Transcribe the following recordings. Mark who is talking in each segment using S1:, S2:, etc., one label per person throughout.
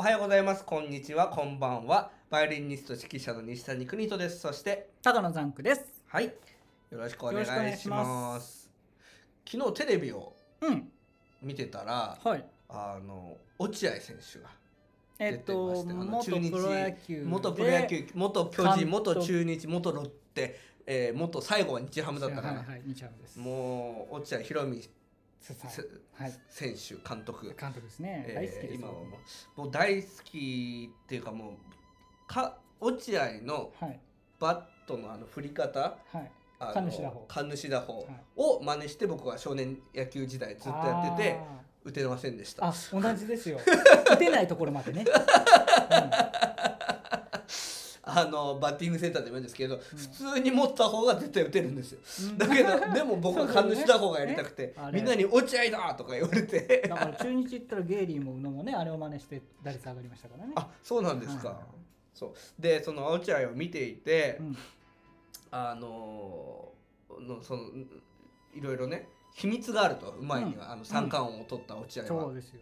S1: おはようございます。こんにちは。こんばんは。バイオリニスト指揮者の西谷邦人です。そして
S2: 高野ザンクです。
S1: はい。よろしくお願いし
S2: よろしくお願いし
S1: ま
S2: ます。
S1: 昨日テレビを
S2: うん。
S1: 見てたら
S2: はい。
S1: あの落合選手が
S2: えっと
S1: 出てましてあの
S2: 元
S1: 中日
S2: プロ野球で。
S1: 元プロ野球元巨人元中日元ロッテ、えー、元最後は日ハムだったから、
S2: はいはい日ハムです。
S1: もう落合博満
S2: はい。
S1: 選手監督
S2: 監督ですね。
S1: えー
S2: 大好きです。
S1: 今はもうもう大好きっていうかもうか落合の
S2: はい
S1: バットのあの振り方
S2: はい。
S1: あの
S2: 神主打法
S1: 神主打法
S2: はい
S1: を真似して僕は少年野球時代ずっとやってて
S2: あ
S1: 打てませんでした
S2: ーあ同じですよ。打てないところまでね。
S1: あのバッティングセンターでもいいんですけど、普通に持った方が絶対打てるんですよ。
S2: うん。
S1: だけどでも僕は神主打法がやりたくて、みんなに「落合だ!」とか言われて。
S2: だから中日行ったらゲイリーも宇野もねあれを真似して打率上がりましたからね。
S1: あそうなんですか、
S2: はい。
S1: そう。でその落合を見ていて、
S2: うん。
S1: あののそのいろいろね秘密があるとうまいには、あの三冠王を取った落合は、
S2: そうですよ。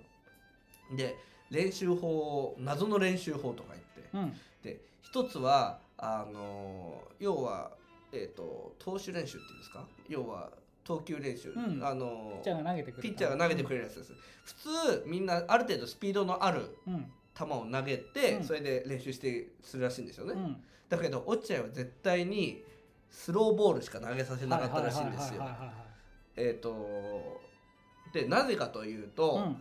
S1: で練習法謎の練習法とか言って
S2: うん。
S1: で一つはあの要は、えー、と投手練習っていうんですか？要は投球練習、
S2: うん。
S1: あの
S2: ピッチャーが投げてく
S1: れるやつです。普通みんなある程度スピードのある
S2: うん。
S1: 球を投げて、
S2: うん。
S1: それで練習してするらしいんですよね、
S2: うん。
S1: だけど落合は絶対にスローボールしか投げさせなかったらしいんですよ。えっ、とでなぜかというと、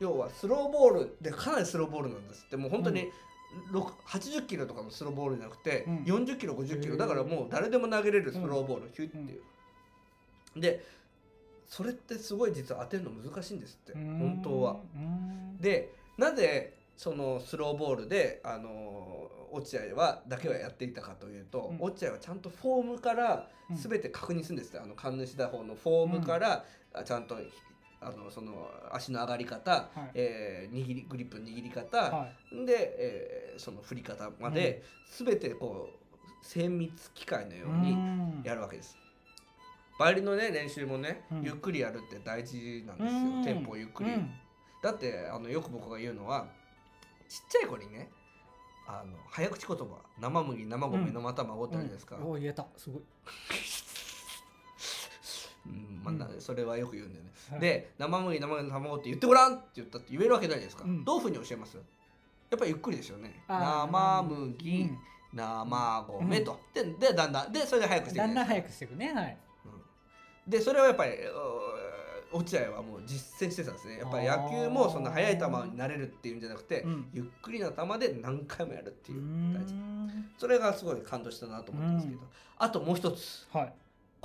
S1: 要はスローボールでかなりスローボールなんですって。もう本当に、6 80キロとかのスローボールじゃなくて、
S2: うん。
S1: 40キロ50キロ。だからもう誰でも投げれるスローボール、ヒュッっていう、でそれってすごい実は当てるの難しいんですって本当は。
S2: うん。
S1: でなぜそのスローボールであの落合はだけはやっていたかというと、
S2: うん。
S1: 落合はちゃんとフォームから
S2: うん。
S1: 全て確認するんですって、あの神主打法のフォームから、あちゃんとあのその足の上がり方、
S2: はい。
S1: えー握りグリップの握り方、
S2: は
S1: で、えーその振り方まで、全てこう精密機械の
S2: い
S1: ように
S2: ん。
S1: やるわけです。バイオリンのね練習もね、
S2: うん。
S1: ゆっくりやるって大事なんですよ、
S2: うん。
S1: テンポをゆっくり。
S2: うん。
S1: だってあのよく僕が言うのはちっちゃい子にねあの早口言葉生麦生米
S2: うん
S1: 生卵ってあるじゃないですか、
S2: うん。お言えた。すごい、
S1: うん。まあそれはよく言うんだよね、
S2: はい。
S1: で生麦生米卵って言ってごらんって言ったって言えるわけないじゃないですか、
S2: うん。
S1: どういうふうに教えます？やっぱりゆっくりですよね。生
S2: う
S1: 麦、
S2: ん。
S1: 生米と、ででだんだんでそれで早くしていく
S2: だんだん早くしていくね。はい。
S1: うん。でそれはやっぱりう落合はもう実践してたんですね。やっぱり野球もそんな速い球になれるっていうんじゃなくて、
S2: うん。
S1: ゆっくりな球で何回もやるっていう。
S2: う
S1: 大事。
S2: ん
S1: それがすごい感動したなと思ったんですけど、
S2: うん。
S1: あともう一つ。
S2: はい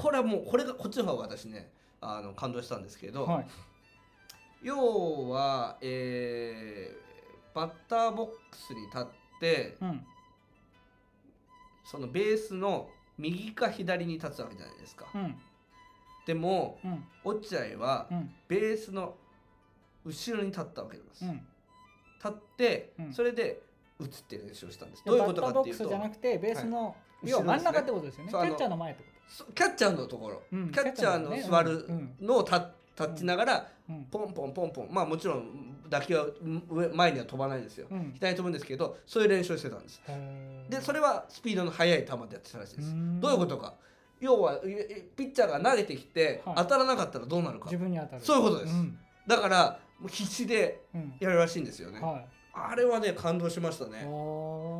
S1: これはもうこれがこっちの方が私ねあの感動したんですけど、
S2: はい。
S1: 要は、えーバッターボックスに立って
S2: うん。
S1: そのベースの右か左に立つわけじゃないですか。
S2: うん。
S1: でも
S2: うん。
S1: 落合は
S2: うん。
S1: ベースの後ろに立ったわけです。
S2: うん。
S1: 立って、
S2: うん。
S1: それで打つっていう練習をしたんです。
S2: で
S1: どういうこと
S2: バッターボック
S1: かっていうと
S2: スじゃなくてベースの、
S1: はい。
S2: 要は真ん中ってことですよね。キ
S1: そうあの
S2: ャッチャーの前ってこ
S1: そキャッチャーのところ、
S2: うん
S1: キャッチャーの座る
S2: うん
S1: のを立立ちながら、ポンポンポンポン。まあもちろん打球は上前には飛ばないですよ、
S2: うん。
S1: 左に飛ぶんですけどそういう練習をしてたんです。でそれはスピードの速い球でやってたらしいです。
S2: ん。
S1: どういうことか。要はええピッチャーが投げてきて、
S2: はい。
S1: 当たらなかったらどうなるか。
S2: 自分に当たる。
S1: そういうことです。
S2: ん。
S1: だから必死で
S2: うん。
S1: やるらしいんですよね、
S2: はい。
S1: あれはね感動しましたね。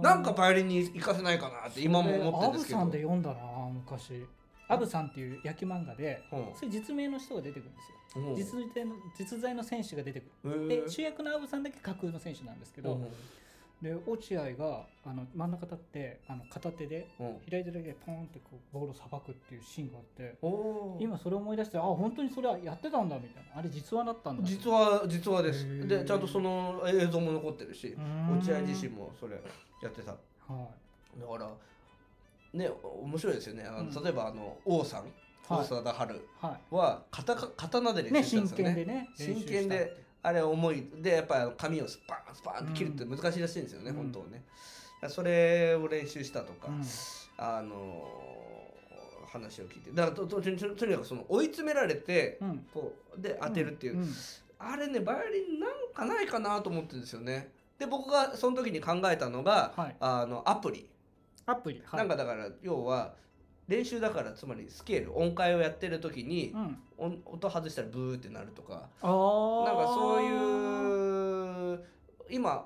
S1: なんかバイオリンに活かせないかなって今も思ってるんですけど。
S2: アブさんで読んだな昔アブさんっていう野球漫画で
S1: う。ん
S2: それ実名の人が出てくるんですよ。
S1: う。ん
S2: 実在の実在の選手が出てくる。で主役のアブさんだけ架空の選手なんですけど、
S1: うん
S2: で落合があの真ん中立ってあの片手で
S1: う。ん
S2: 左手だけでポンってこうボールをさばくっていうシーンがあって今それを思い出してあ本当にそれはやってたんだみたいな。あれ実話だったんだ。
S1: 実は実はです。でちゃんとその映像も残ってるし落合自身もそれやってた。だ
S2: は
S1: からね面白いですよね。あの、
S2: うん。
S1: 例えばあの王さん
S2: はい。
S1: 大貞治
S2: い。は
S1: は刀刀で
S2: いね
S1: 練習したん
S2: 真
S1: ですよね。
S2: 剣でね
S1: 真剣で
S2: 練習した。って
S1: あれ重いでやっぱり髪をスパンスパンって切るって難しいらしいんですよね、
S2: うん。
S1: 本当はね。それを練習したとか、
S2: うん。
S1: あの話を聞いて。だからととととにかくその追い詰められて、
S2: うん。
S1: こうで当てるっていう、
S2: ん。ん。
S1: あれねバイオリンなんかないかなと思ってるんですよね。で僕がその時に考えたのが、
S2: はい。
S1: あのアプリ、
S2: アプリ、はい、
S1: なんかだから要は練習だからつまりスケール音階をやってる時に
S2: うん、
S1: 音音外したらブーってなるとか。なんかそういう今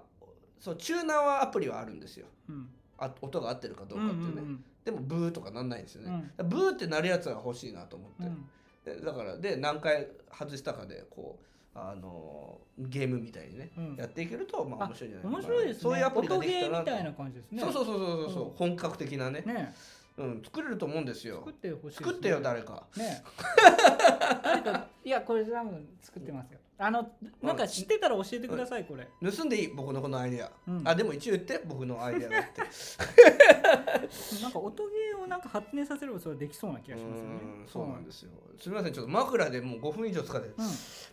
S1: そうチューナーはアプリはあるんですよ。
S2: うん、
S1: あ音が合ってるかどうかっていうね、
S2: ん
S1: でもブーとかなんないんですよ
S2: うん。
S1: ね、ブーってなるやつが欲しいなと思って、
S2: うん。
S1: でだからで何回外したかでこうあのゲームみたいにね、
S2: うん。
S1: やっていけるとまあ面白いんじゃない
S2: 面白いですね。
S1: そういうアプリが
S2: 音
S1: できたら。
S2: ゲーみたいな感じですね。
S1: そうそうそうそうそう。そう、
S2: うん。
S1: 本格的なね。
S2: ね。
S1: うん、作れると思うんですよ。
S2: 作ってほしいね
S1: 作ってよ誰か。
S2: ね。誰かいやこれ多分作ってますよ。あのなんか知ってたら教えてくださいこれ、
S1: 盗んでいい。僕のこのアイデア、
S2: うん。
S1: あでも一応言って。僕のアイデアだって。
S2: なんか音ゲーをなんか発展させればそれできそうな気がしますよね。
S1: うんそう。なんですよ。すみませんちょっと枕でもう5分以上使って。る
S2: うん。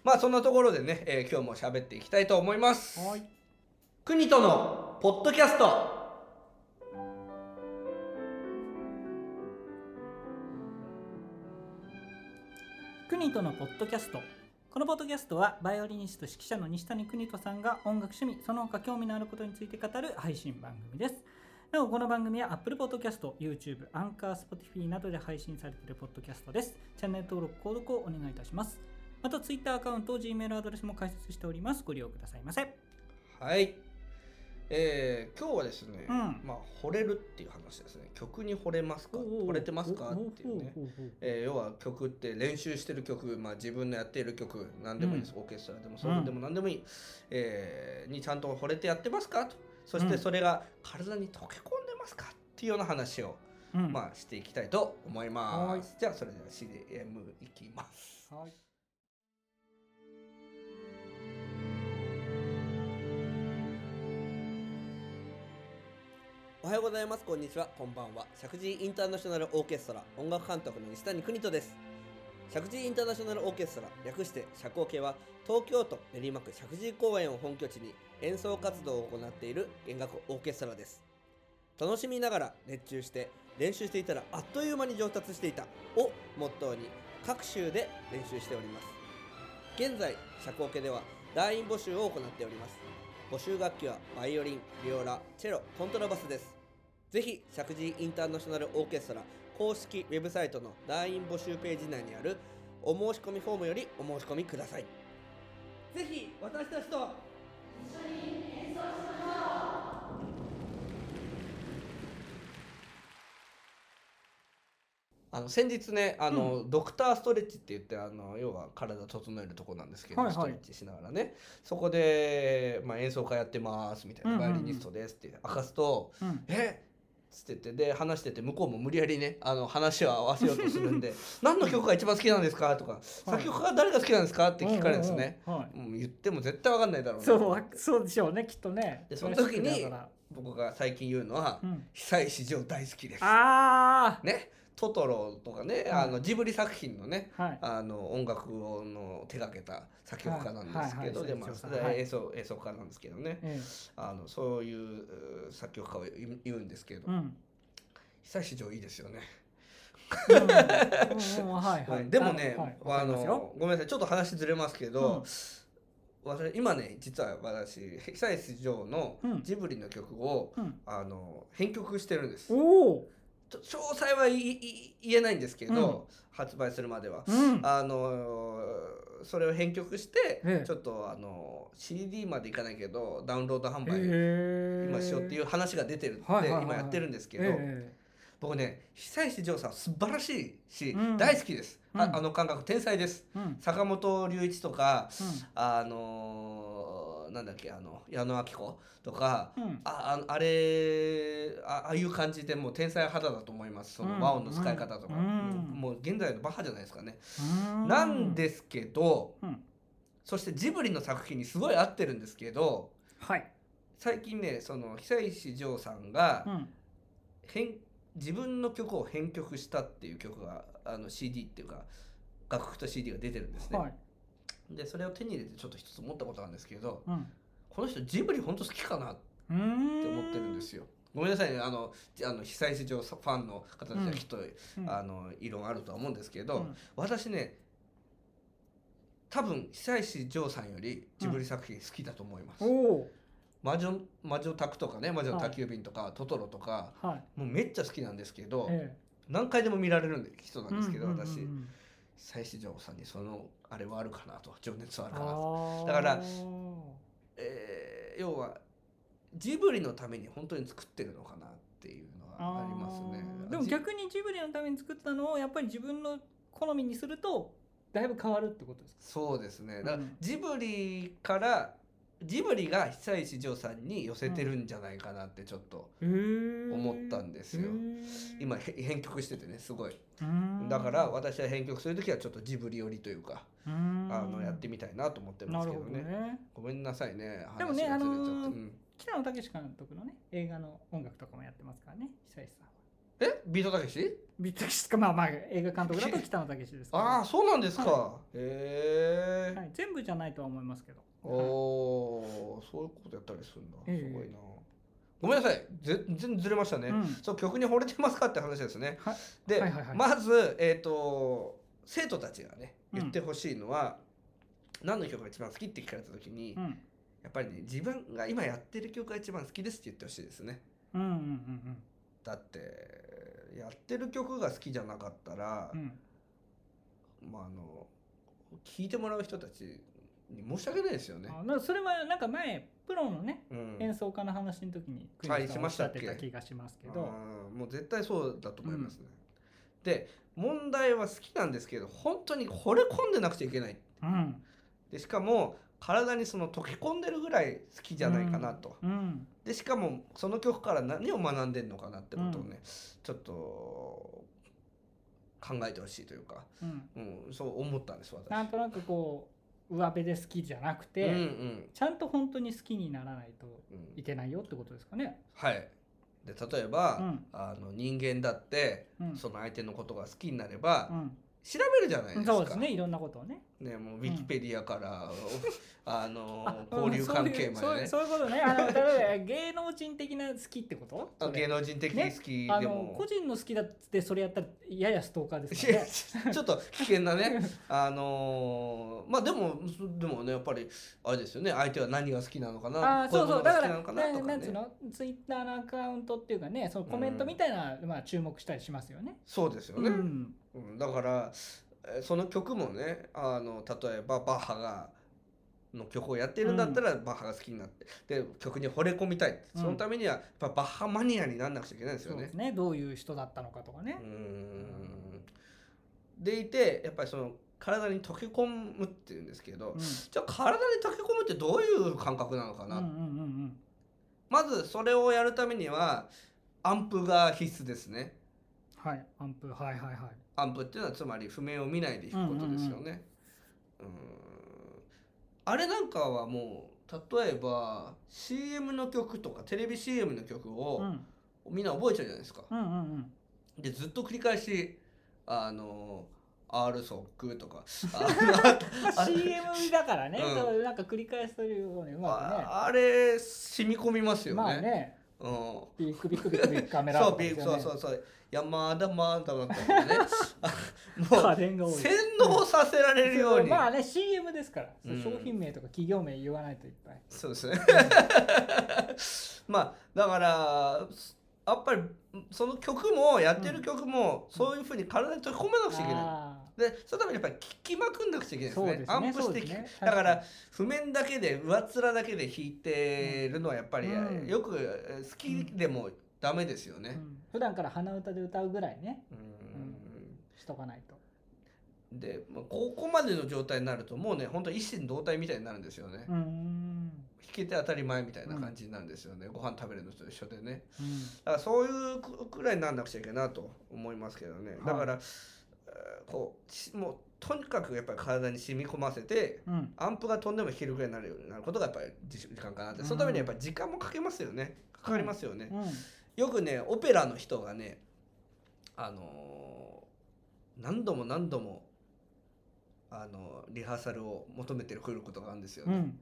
S1: まあそんなところでね、えー今日も喋っていきたいと思います。
S2: はい。
S1: 国とのポッドキャスト。
S2: 国とのポッドキャスト。このポッドキャストはバイオリニスト指揮者の西谷邦人さんが音楽趣味その他興味のあることについて語る配信番組ですなおこの番組は Apple Podcast、YouTube、Anchor、Spotify などで配信されているポッドキャストです。チャンネル登録、購読をお願いいたします。また Twitter アカウント、Gmail アドレスも開設しております。ご利用くださいませ。
S1: はい。えー今日はですね、
S2: うん。
S1: まあ惚れるっていう話ですね。曲に惚れますか惚れてますかっていうね。えー要は曲って練習してる曲、まあ、自分のやっている曲何でもいいです、オーケストラでもソロでも何でもいい、えーにちゃんと惚れてやってますかとそして
S2: うん。
S1: それが体に溶け込んでますか？っていうような話を、
S2: うん。
S1: まあ、していきたいと思いま
S2: はい。
S1: すじゃあそれでは CM いきます。
S2: はい。
S1: おはようございます。こんにちは。こんばんは。石神井インターナショナルオーケストラ音楽監督の西谷邦人です石神井インターナショナルオーケストラ略して社交系は東京都練馬区石神公園を本拠地に演奏活動を行っている弦楽オーケストラです。楽しみながら熱中して練習していたらあっという間に上達していたをモットーに各州で練習しております。現在社交系では団員募集を行っております。募集楽器はバイオリン、ビオラ、チェロ、コントラバスです。ぜひ、石神インターナショナルオーケストラ公式ウェブサイトの団員募集ページ内にあるお申し込みフォームよりお申し込みください。ぜひ、私たちとあの先日ねあの、ドクターストレッチって言ってあの要は体整えるとこなんですけど、
S2: はいはい。
S1: ストレッチしながらね。そこで、まあ、演奏会やってますみたいな、
S2: うんうんうん。
S1: バイオリニストですって明かすと
S2: うん「
S1: えっ?」つっててで話してて向こうも無理やりねあの話を合わせようとするんで 「何の曲が一番好きなんですか?」とか「作曲家誰が好きなんですか?」って聞かれるんですね。
S2: はい。
S1: もう言っても絶対わかんないだろうな
S2: そうわそうでしょうねきっとね。
S1: でその時に僕が最近言うのは
S2: うん「
S1: 久石譲大好きです」
S2: あ
S1: ねトトロとかね、
S2: うん
S1: あのジブリ作品のね
S2: あはい。
S1: あの音楽をの手掛けた作曲家なんですけど、でまあ演奏演奏家なんですけどね、
S2: え
S1: あのそういうう作曲家を言うんですけど、
S2: えうん。
S1: 久石譲いいですよね。でもね、あのごめんなさいちょっと話ずれますけど、私今ね実は私久石譲の
S2: うん。
S1: ジブリの曲を、
S2: うん。
S1: あの編曲してるんです。
S2: お
S1: 詳細はいい言えないんですけど、発売するまでは。
S2: うん。
S1: あのそれを編曲して、
S2: ええ。
S1: ちょっとあの CD までいかないけどダウンロード販売今しようっていう話が出てるんで、
S2: はいはいはい
S1: 今やってるんですけど、
S2: え
S1: 僕ね久石譲さん素晴らしいし、
S2: うん。
S1: 大好きです、あ
S2: うん。
S1: あの感覚天才です。坂本龍一とか
S2: う
S1: あのなんだっけあの矢野明子とか
S2: んうん。
S1: あああれあああいう感じでもう天才肌だと思います。その和音の使い方とか、
S2: うん。
S1: もうもう現在のバッハじゃないですかね、
S2: うん。
S1: なんですけど、
S2: うん。
S1: そしてジブリの作品にすごい合ってるんですけど
S2: はい。
S1: 最近ねその久石譲さんが
S2: うん。
S1: 編自分の曲を編曲したっていう曲があの CD っていうか楽譜と CD が出てるんですね、
S2: はい
S1: でそれを手に入れてちょっと一つ思ったことなんですけど
S2: うん。
S1: この人ジブリ本当好きかなって思ってるんですよ。ごめんなさいねあのあの久石譲ファンの方たちはきっと、
S2: うん。
S1: あの異論あるとは思うんですけど、
S2: うん。
S1: 私ね多分久石譲さんよりジブリ作品好きだと思います、魔女魔女宅とかね魔女の宅急便とか、トトロとか
S2: はい。
S1: もうめっちゃ好きなんですけど、
S2: え
S1: 何回でも見られる人
S2: え
S1: なんですけど、
S2: うんうんうん
S1: 私
S2: うん
S1: 久石譲さんにそのあれはあるかなと情熱はあるかなと、だからえー要はジブリのために本当に作ってるのかなっていうのはありますね。
S2: でも逆にジブリのために作ったのをやっぱり自分の好みにするとだいぶ変わるってことですか？
S1: そうですね。だから
S2: うん。
S1: ジブリからジブリが久石譲さんに寄せてるんじゃないかなってちょっと思
S2: 思
S1: ったんですよ。今へ編曲しててねすごい。
S2: 今
S1: だから私は編曲する時はちょっとジブリ寄りというかあのやってみたいなと思ってますけどね。
S2: ね。
S1: ごめんなさいね
S2: でもねあのー
S1: うん。
S2: 北野武監督のね映画の音楽とかもやってますからね久石さんは
S1: え？ビートたけし？
S2: ビットキスかまあまあ映画監督だと北野武ですけど
S1: ああそうなんですか、
S2: は
S1: へえ、
S2: はい、全部じゃないとは思いますけど。
S1: おおそういうことやったりするんだ、
S2: ええ。
S1: すごいな。ごめんなさい。ぜ全然ずれましたね、
S2: うん。
S1: そう曲に惚れてますかって話ですね。
S2: はい。
S1: で、
S2: はいはいはい。
S1: まずえっ、と生徒たちがね
S2: うん。
S1: 言ってほしいのは、何の曲が一番好きって聞かれた時に、
S2: うん。
S1: やっぱりね自分が今やってる曲が一番好きですって言ってほしいですね。
S2: うんうんうん。
S1: だってやってる曲が好きじゃなかったら、
S2: うん。うん
S1: まああの聴いてもらう人たちに申し訳ないですよね。
S2: それはなんか前プロのね
S1: うん。
S2: 演奏家の話の時に国
S1: はい
S2: さんおっし
S1: てけ
S2: た気がしますけど、
S1: うん。もう絶対そうだと思いますね。で問題は好きなんですけど本当に惚れ込んでなくちゃいけない。
S2: うん。
S1: でしかも体にその溶け込んでるぐらい好きじゃないかなと。
S2: うん。
S1: でしかもその曲から何を学んでんのかなってことをね、ちょっと考えてほしいというか、
S2: うん、
S1: うん、そう思ったんです私。
S2: なんとなくこう上辺で好きじゃなくて、
S1: うんうん。
S2: ちゃんと本当に好きにならないと
S1: うん。
S2: いけないよってことですかね。
S1: はい。で例えば、
S2: うん。
S1: あの人間だって、
S2: うん。
S1: その相手のことが好きになれば、
S2: うん
S1: 調べるじゃないですか。
S2: そうですねいろんなことをね。
S1: ねもうウィキペディアから、あの
S2: あ
S1: 交流関係までね。
S2: そういうことね。あの例えば芸能人的な好きってこと？
S1: あ芸能人的に好きでも、
S2: 個人の好きだってそれやったらややストーカーですからね。
S1: ちょっと危険なね。あのーまあでもそでもねやっぱりあれですよね。相手は何が好きなのかな？
S2: あーそうそう。だから
S1: なのかな？とかね。
S2: ななんつうの？ツイッターのアカウントっていうかねそのコメントみたいな、まあ、注目したりしますよね。
S1: そうですよね、
S2: うん
S1: うんだからえーその曲もねあの例えばバッハがの曲をやってるんだったら、バッハが好きになってで曲に惚れ込みたいそのためにはやっぱバッハマニアになんなくちゃいけないですよね。
S2: そうです。ね。どういう人だったのかとかね。
S1: う。ん。でいてやっぱりその体に溶け込むっていうんですけど、
S2: うん。
S1: じゃあ体に溶け込むってどういう感覚なのかな、
S2: うんうんうん。
S1: まずそれをやるためにはアンプが必須ですね。
S2: はい。アンプ。はいはいはい。
S1: アンプっていうのはつまり譜面を見ないで弾くことですよね。うんあれなんかはもう例えば CM の曲とかテレビ CM の曲
S2: う
S1: を
S2: ん
S1: みんな覚えちゃうじゃないですか。でずっと繰り返しあの R ソックとか
S2: CM だからね、
S1: うん
S2: なんか繰り返すようにうま
S1: ああれ染み込みます
S2: くね。
S1: よね。
S2: まあね、
S1: うん。
S2: ビックビックビックビックカメラ
S1: そうビそうそうそう山田マダだったもんね あもう。洗脳させられるように、
S2: まあね CM ですから、そう
S1: うん。
S2: 商品名とか企業名言わないといっぱい。
S1: そうですね。まあだからやっぱりその曲もやってる曲もそういうふうに体に溶け込めなくちゃいけない、
S2: あ
S1: でそのためにやっぱり聞きまくんなくちゃいけないですね。
S2: ですね。
S1: アンプして
S2: ね。
S1: だから譜面だけで上っ面だけで弾いてるのはやっぱり、
S2: うん。
S1: よくえー好きでもダメですよね、
S2: ーうん。普段から鼻歌で歌うぐらいね。
S1: うん。
S2: しとかないと。
S1: でまあここまでの状態になるともうね本当一心同体みたいになるんですよね、弾けて当たり前みたいな感じになるんですよね、ご飯食べるのと一緒でね。
S2: うん。
S1: だからそういうくくらいになんなくちゃいけないなと思いますけどね。だから、えーこうしもうとにかくやっぱり体に染み込ませて
S2: うん。
S1: アンプが飛んでも弾けるぐらいになるようになることがやっぱり時時間かなって、
S2: うん。
S1: そのためにやっぱり時間もかけますよね。かかりますよね、
S2: うん。
S1: よくねオペラの人がねあのー何度も何度もあのリハーサルを求めてくることがあるんですよね、
S2: うん。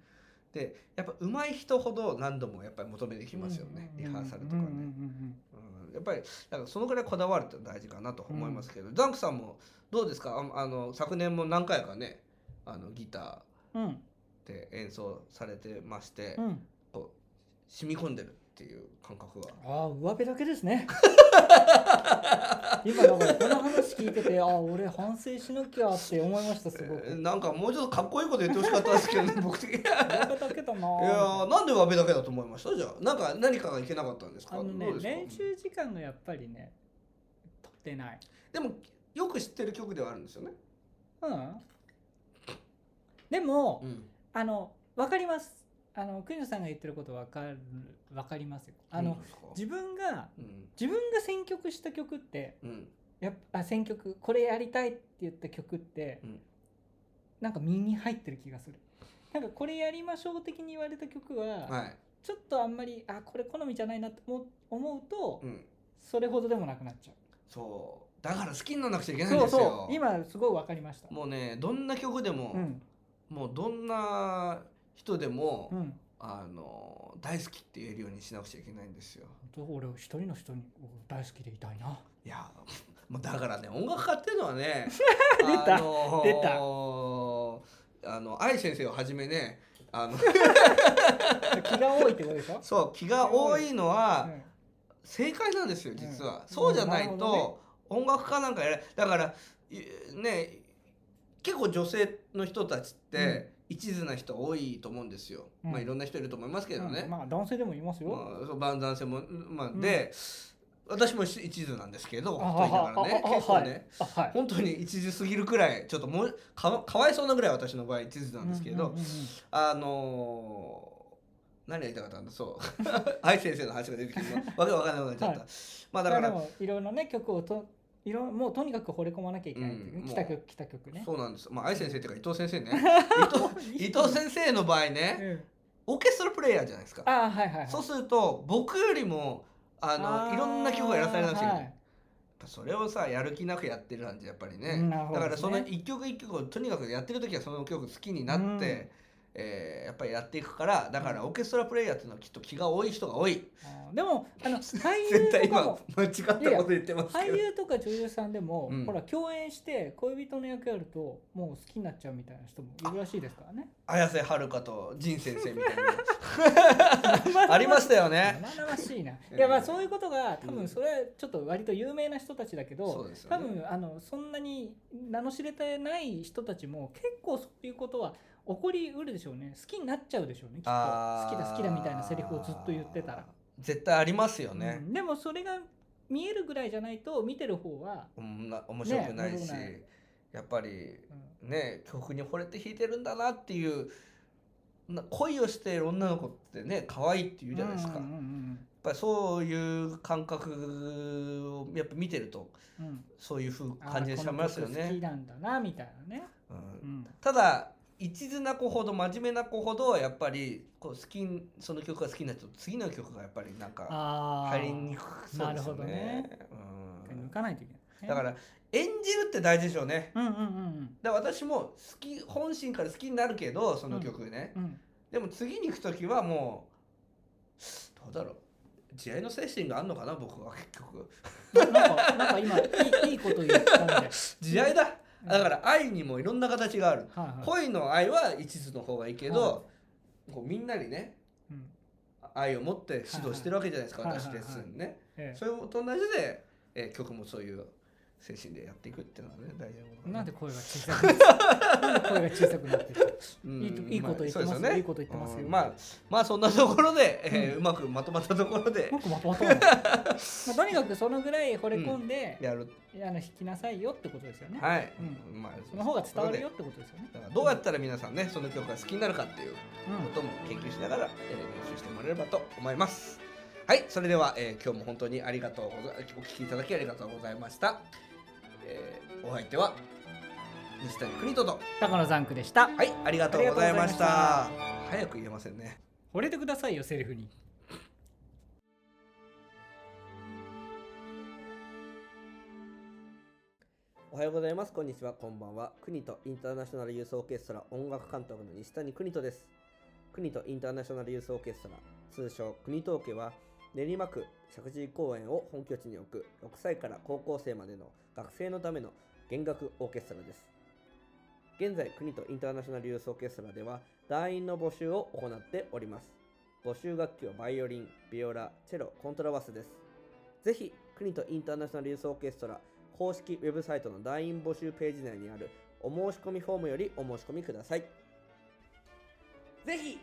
S1: でやっぱ上手い人ほど何度もやっぱり求めてきますよね、リハーサルとかね、
S2: うんうんうん。
S1: うんやっぱりだからそのぐらいこだわるって大事かなと思いますけど、ダンクさんもどうですか？ああの昨年も何回かねあのギタ
S2: うんうん。
S1: ーで演奏されてまして、
S2: うん。
S1: こ染み込んでるっていう感覚が。
S2: ああ上辺だけですね。今だからこの話聞いててああ俺反省しなきゃって思いましたすごく。
S1: えーなんかもうちょっとかっこいいこと言ってほしかったですけどね 僕的に。いや
S2: 上辺だけだな
S1: ー。なんでわべだけだと思いました？じゃあなんか何かがいけなかったんですか？
S2: あのね練習時間がやっぱりね取ってない。
S1: でもよく知ってる曲ではあるんですよね。
S2: うん。でも、
S1: うん。
S2: あの分かりますあの国野さんが言ってること分かる分かりますよ。あの、自分が
S1: うん。
S2: 自分が選曲した曲って
S1: うん。
S2: やっぱあ選曲これやりたいって言った曲って、
S1: うん。
S2: なんか身に入ってる気がする。なんかこれやりましょう的に言われた曲は、
S1: はい。
S2: ちょっとあんまりあこれ好みじゃないなと思う思うと、
S1: うん。
S2: それほどでもなくなっちゃう。
S1: そう。だから好きにならなくちゃいけないん
S2: そう
S1: ですよ。
S2: そう今すごい分かりました。
S1: もうねどんな曲でも、
S2: うん。
S1: もうどんな人でも、
S2: うん。
S1: あの大好きって言えるようにしなくちゃいけないんですよ。
S2: 俺一人の人に大好きでいたいな。
S1: いやもうだからね音楽家っていうのはね
S2: 出た。
S1: あの
S2: 出た。
S1: あの愛先生をはじめねあの
S2: 気が多いってことでしょ、
S1: そう気が多いのは
S2: うん。
S1: 正解なんですよ実は、
S2: うん
S1: そうじゃないと音楽家なんかやれだからいね結構女性の人たちって一途な人多いと思うんですよ、
S2: うん。
S1: まあいろんな人いると思いますけどね、
S2: うん。まあ男性でもいますよ、
S1: まあ、そう万男性も、まあ
S2: うん。
S1: で私も一途なんですけどね結構ね、
S2: あはい。
S1: 本当に一途すぎるくらいちょっともうかかわいそうなぐらい私の場合一途なんですけど、あのー何やりたかったんだそう。愛先生の話が出てきてわけわかんなくなっちゃった、
S2: はい。
S1: まあだから
S2: いろいろね曲をといろもうとにかく惚れ込まなきゃいけないっていう。
S1: ん
S2: 来た曲来た曲ね。
S1: そうなんです。まあ愛先生っていうか伊藤先生ね。伊 藤伊藤先生の場合ね
S2: うん。
S1: オーケストラプレイヤーじゃないですか。
S2: ああはいはいはい。
S1: そうすると僕よりもあの
S2: ー
S1: いろんな曲をやらされなくちゃいけない、
S2: はい
S1: それをさやる気なくやってるなんてやっぱりね、
S2: うんなるほどね。
S1: だからその一曲一曲をとにかくやってる時はその曲好きになって、えーやっぱりやっていくからだからオーケストラプレイヤーっていうのはきっと気が多い人が多い。
S2: あーでもあの 俳優とかも
S1: 間違ったこと言ってます
S2: 俳優とか女優さんでも、
S1: うん。
S2: ほら共演して恋人の役やるともう好きになっちゃうみたいな人もいるらしいですからね。
S1: 綾瀬はるかと仁先生みたいな。ありましたよね。
S2: 生々しいな。い
S1: ええ
S2: やまあそういうことが多分それはちょっと割と有名な人たちだけど、
S1: そうですよね。
S2: 多分あのそんなに名の知れてない人たちも結構そういうことは起こりうるでしょうね。好きになっちゃうでしょうね。きっと好きだ好きだみたいなセリフをずっと言ってたら。
S1: 絶対ありますよね
S2: う、んでもそれが見えるぐらいじゃないと見てる方は、
S1: うんな面白くないし、やっぱり
S2: うん
S1: ね曲に惚れて弾いてるんだなっていうな恋をしている女の子ってね可愛いって言うじゃないですか、
S2: うんうん
S1: やっぱりそういう感覚をやっぱ見てると
S2: うんうん
S1: そういう風
S2: あー
S1: 感じにしますよ
S2: この曲好き
S1: ね。
S2: なんだなみたいなね。
S1: うん
S2: うん
S1: ただ一途な子ほど真面目な子ほどやっぱりこう好きその曲が好きな人次の曲がやっぱりなんか。入りにくそう
S2: なるほ
S1: ですよね
S2: どね。
S1: うん
S2: 抜かないといけない、ね。
S1: だから演じるって大事でしょうね。
S2: うんうんうん
S1: だから私も好き本心から好きになるけどその曲ね、
S2: うんうん。
S1: でも次に行く時はもうどうだろう慈愛の精神があるのかな僕は結局
S2: ななんかなんか今いいいいこと言ったんで。
S1: 慈愛だ
S2: うん
S1: だから愛にもいろんな形がある。
S2: はいはい。
S1: 恋の愛は一途の方がいいけど、こうみんなにね
S2: うん。
S1: 愛を持って指導してるわけじゃないですか、
S2: はいはい
S1: 私レッスンね、
S2: え
S1: それと同じで、えー曲もそういう精神でやっていくっていうのはね大事なこと
S2: え、なんで
S1: で
S2: 声が小さくなって声が小さくなってる
S1: うん。
S2: いいこと言ってます
S1: よ。
S2: いいこと言ってますよ。
S1: うん。まあまあそんなところで、えーうまくまとまったところで。
S2: 僕まとまったにかくそのぐらい惚れ込んで、
S1: やる。
S2: あの弾きなさいよってことですよね、
S1: はい、
S2: う
S1: まあ
S2: その方が伝わるよってことですよね。
S1: だからどうやったら皆さんねその曲が好きになるかっていう
S2: う
S1: ことも研究しながら、えー練習してもらえればと思います。はいそれでは、えー今日も本当にありがとうござお聞きいただきありがとうございました、えーお相手は西谷邦人と。
S2: 高野ザンクでした。
S1: はいありがとうございました。早く言えませんね。
S2: 惚れてくださいよセリフに
S1: はようございます。こんにちは。こんばんは。国とインターナショナルユースオーケストラ音楽監督の西谷邦人です。国とインターナショナルユースオーケストラ通称国東家は練馬区石神井公園を本拠地に置く6歳から高校生までの学生のための弦楽オーケストラです。現在国とインターナショナルユースオーケストラでは団員の募集を行っております。募集楽器はバイオリンビオラチェロコントラバスです。ぜひ国とインターナショナルユースオーケストラ公式ウェブサイトの団員募集ページ内にあるお申し込みフォームよりお申し込みください。ぜひ。